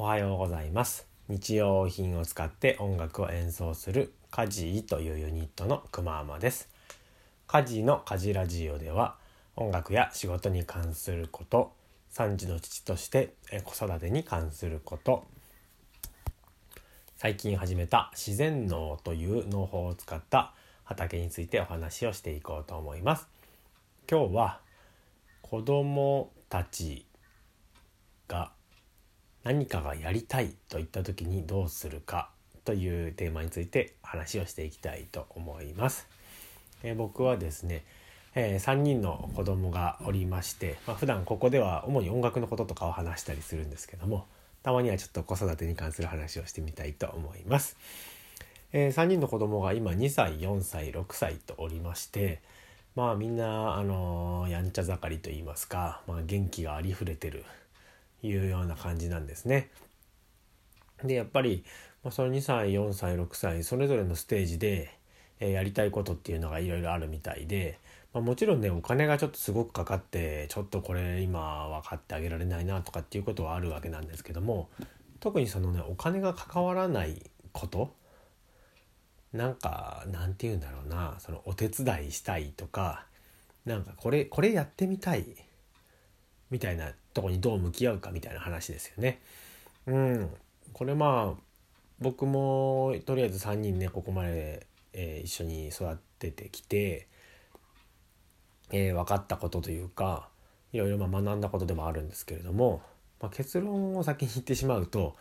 おはようございます。日用品を使って音楽を演奏するカジというユニットのくまーまです。カジのカジラジオでは音楽や仕事に関すること3児の父として子育てに関すること最近始めた自然農という農法を使った畑についてお話をしていこうと思います。今日は子供たち何かがやりたいといった時にどうするかというテーマについて話をしていきたいと思います。えー、僕はですね、えー、3人の子供がおりまして、まあ、普段ここでは主に音楽のこととかを話したりするんですけどもたまにはちょっと子育てに関する話をしてみたいと思います。えー、3人の子供が今2歳4歳6歳とおりましてまあみんなあのやんちゃ盛りと言いますか、まあ、元気がありふれてるいうような感じなんですね。でやっぱり、まあ、その2歳4歳6歳それぞれのステージで、えー、やりたいことっていうのがいろいろあるみたいで、まあ、もちろんねお金がちょっとすごくかかってちょっとこれ今分かってあげられないなとかっていうことはあるわけなんですけども特にそのねお金が関わらないことなんかなんて言うんだろうなそのお手伝いしたいとかなんかこれこれやってみたいみたいなとこにどう向き合うかみたいな話ですよね。うん、これまあ僕もとりあえず3人ねここまで、えー、一緒に育ててきて、えー、分かったことというかいろいろま学んだことでもあるんですけれども、まあ、結論を先に言ってしまうと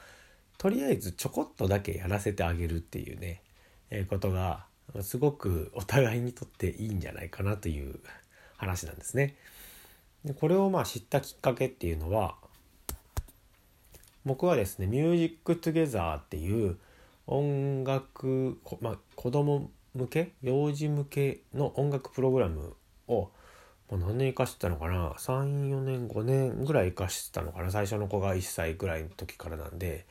とりあえずちょこっとだけやらせてあげるっていうね、えー、ことがすごくお互いにとっていいんじゃないかなという話なんですね。でこれをまあ知ったきっかけっていうのは僕はですね「 Music Together っていう音楽、まあ、子供向け幼児向けの音楽プログラムをもう何年生かしてたのかな34年5年ぐらい生かしてたのかな最初の子が1歳ぐらいの時からなんで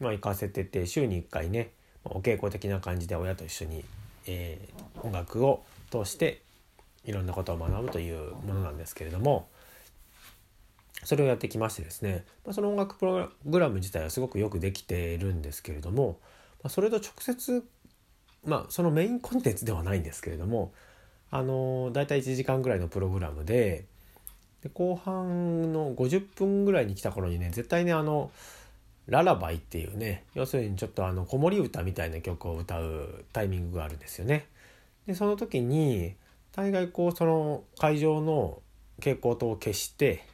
まあ行かせてて週に1回ねお稽古的な感じで親と一緒に、えー、音楽を通していろんなことを学ぶというものなんですけれどもそれをやってきましてですね、まあ、その音楽プログラム自体はすごくよくできているんですけれども、まあ、それと直接まあそのメインコンテンツではないんですけれどもあの大体1時間ぐらいのプログラムでで後半の50分ぐらいに来た頃にね絶対ねあのララバイっていうね要するにちょっとあの子守歌みたいな曲を歌うタイミングがあるんですよね。でその時に大概こうその会場の蛍光灯を消して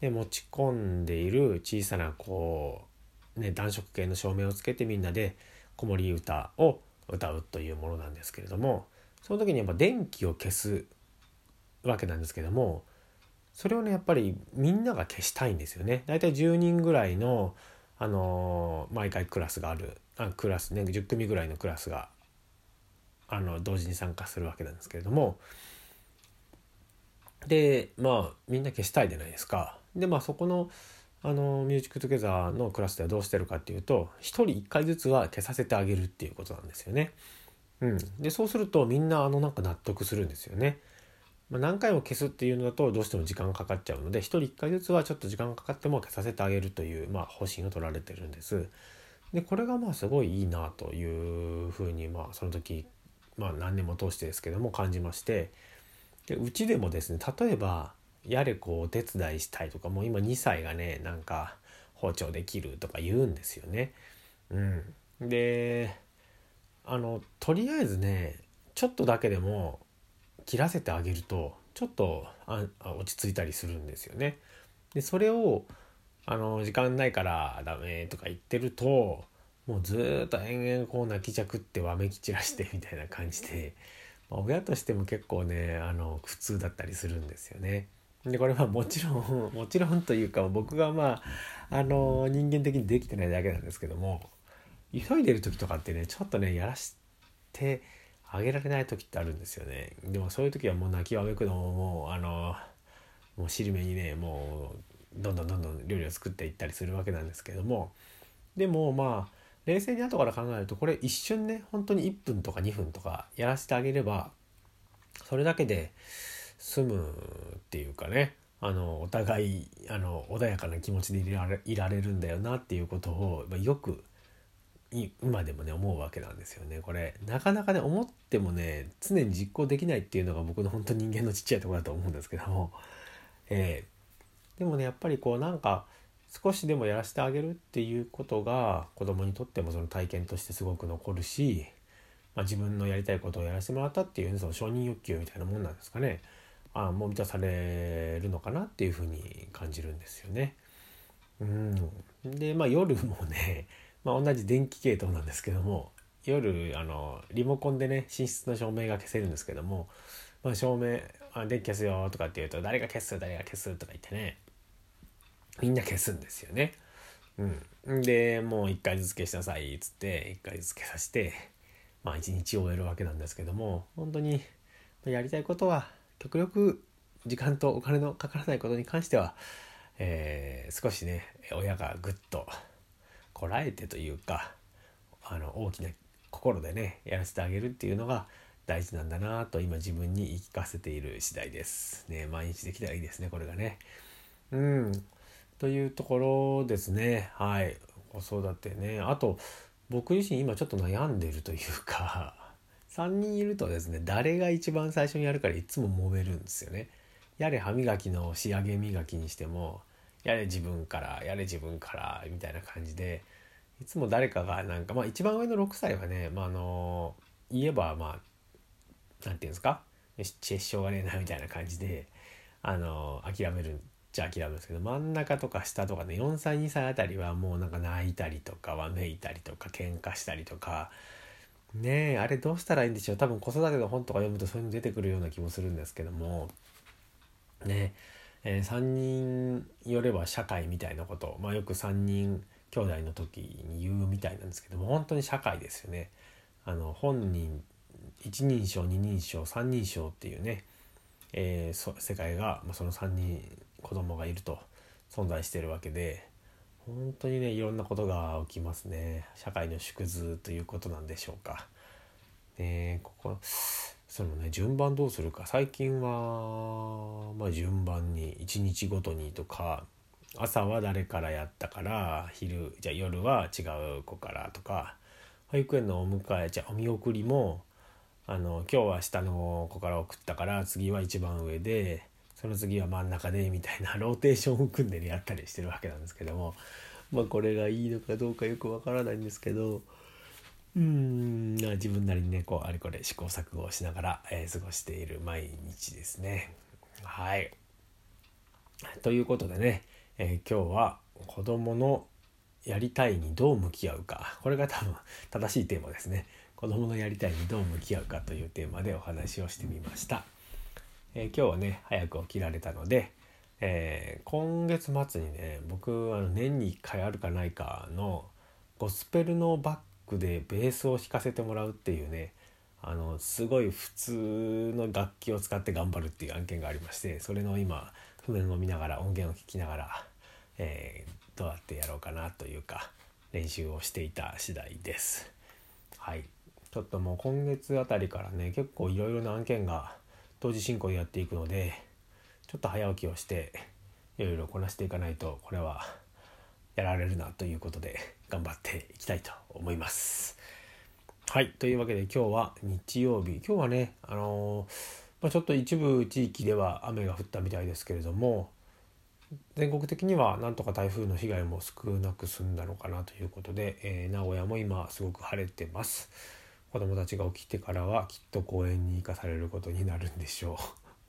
で持ち込んでいる小さなこうね暖色系の照明をつけてみんなで子守歌を歌うというものなんですけれどもその時にやっぱ電気を消すわけなんですけどもそれをねやっぱりみんなが消したいんですよね。だいたい10人ぐらいのあのー、毎回クラスがあるあクラスね10組ぐらいのクラスがあの同時に参加するわけなんですけれどもでまあみんな消したいじゃないですか。でまあそこのあの Music Together のクラスではどうしてるかっていうと1人1回ずつは消させてあげるっていうことなんですよね。うん、でそうするとみんなあのなんか納得するんですよね。まあ、何回も消すっていうのだとどうしても時間がかかっちゃうので1人1回ずつはちょっと時間がかかっても消させてあげるという、まあ、方針を取られてるんです。でこれがまあすごいいいなというふうにまあその時まあ何年も通してですけども感じましてでうちでもですね例えばやれこうお手伝いしたいとかもう今2歳がねなんか包丁できるとか言うんですよね。うん、であのとりあえずねちょっとだけでも切らせてあげるとちょっとあ落ち着いたりするんですよね。でそれをあの時間ないからダメとか言ってるともうずっと延々こう泣きじゃくってわめき散らしてみたいな感じで、まあ、親としても結構ねあの苦痛だったりするんですよね。でこれはもちろん もちろんというか僕がまああの人間的にできてないだけなんですけども急いでる時とかってねちょっとねやらしてあげられない時ってあるんですよね。でもそういう時はもう泣きわめくのももうあのもう尻目にねもうどんどんどんどん料理を作っていったりするわけなんですけどもでもまあ冷静に後から考えるとこれ一瞬ね本当に1分とか2分とかやらせてあげればそれだけで済むっていうかねあのお互いあの穏やかな気持ちでいられいられるんだよなっていうことを、ま、よく今でもね思うわけなんですよね。これなかなかね思ってもね常に実行できないっていうのが僕の本当人間のちっちゃいところだと思うんですけども、えー、でもねやっぱりこうなんか少しでもやらせてあげるっていうことが子供にとってもその体験としてすごく残るし、まあ、自分のやりたいことをやらせてもらったっていうその承認欲求みたいなもんなんですかね。あもう満たされるのかなっていうふうに感じるんですよね。うん、でまあ夜もね、まあ、同じ電気系統なんですけども夜あのリモコンでね寝室の照明が消せるんですけども、まあ、照明あ電気消すよとかって言うと誰が消す？誰が消す？とか言ってねみんな消すんですよね。うん、でもう1回ずつ消しなさいっつって1回ずつ消させてまあ一日終えるわけなんですけども本当にやりたいことは極力時間とお金のかからないことに関しては、えー、少しね親がぐっとこらえてというかあの大きな心でねやらせてあげるっていうのが大事なんだなと今自分に言い聞かせている次第です。ね毎日できたらいいですねこれがね。うんというところですね。はい。子育てね。あと僕自身今ちょっと悩んでるというか 3人いるとですね誰が一番最初にやるからいつも揉めるんですよね。やれ歯磨きの仕上げ磨きにしてもやれ自分からやれ自分からみたいな感じでいつも誰かがなんかまあ一番上の6歳はね、まあ、あの言えばまあ何て言うんですかしょうがねえなみたいな感じであの諦めるちゃ諦めるんですけど真ん中とか下とかね4歳2歳あたりはもうなんか泣いたりとかわめいたりとか喧嘩したりとかねえあれどうしたらいいんでしょう多分子育ての本とか読むとそういうの出てくるような気もするんですけどもねえー、3人よれば社会みたいなこと、まあ、よく3人兄弟の時に言うみたいなんですけども本当に社会ですよね。あの本人一人称二人称三人称っていうね、えー、世界が、まあ、その3人子供がいると存在してるわけで本当にねいろんなことが起きますね社会の縮図ということなんでしょうか。ねここそのね順番どうするか最近は、まあ、順番に1日ごとにとか朝は誰からやったから昼じゃ夜は違う子からとか保育園のお迎えじゃあお見送りもあの今日は下の子から送ったから次は一番上でその次は真ん中でみたいな ローテーションを組んでやったりしてるわけなんですけどもまあこれがいいのかどうかよくわからないんですけどうん自分なりにねこうあれこれ試行錯誤をしながら、えー、過ごしている毎日ですね。はい。ということでね、えー、今日は子供のやりたいにどう向き合うかこれが多分正しいテーマですね。子供のやりたいにどう向き合うかというテーマでお話をしてみました。えー、今日はね早く起きられたので、えー、今月末にね僕あの年に1回あるかないかのゴスペルのバックでベースを弾かせてもらうっていうねあのすごい普通の楽器を使って頑張るっていう案件がありましてそれの今譜面を見ながら音源を聴きながら、えー、どうやってやろうかなというか練習をしていた次第です。はいちょっともう今月あたりからね結構いろいろな案件が同時進行でやっていくのでちょっと早起きをしていろいろこなしていかないとこれはやられるなということで頑張っていきたいと思います。はいというわけで今日は日曜日今日はねあのー、まあ、ちょっと一部地域では雨が降ったみたいですけれども全国的にはなんとか台風の被害も少なく済んだのかなということで、えー、名古屋も今すごく晴れてます。子供たちが起きてからはきっと公園に行かされることになるんでしょう。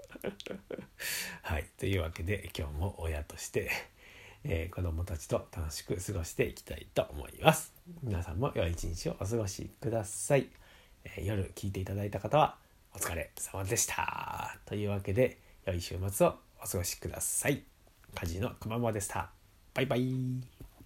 はいというわけで今日も親としてえー、子供たちと楽しく過ごしていきたいと思います。皆さんも良い一日をお過ごしください。えー、夜聞いていただいた方はお疲れ様でした。というわけで良い週末をお過ごしください。家事のくままでした。バイバイ。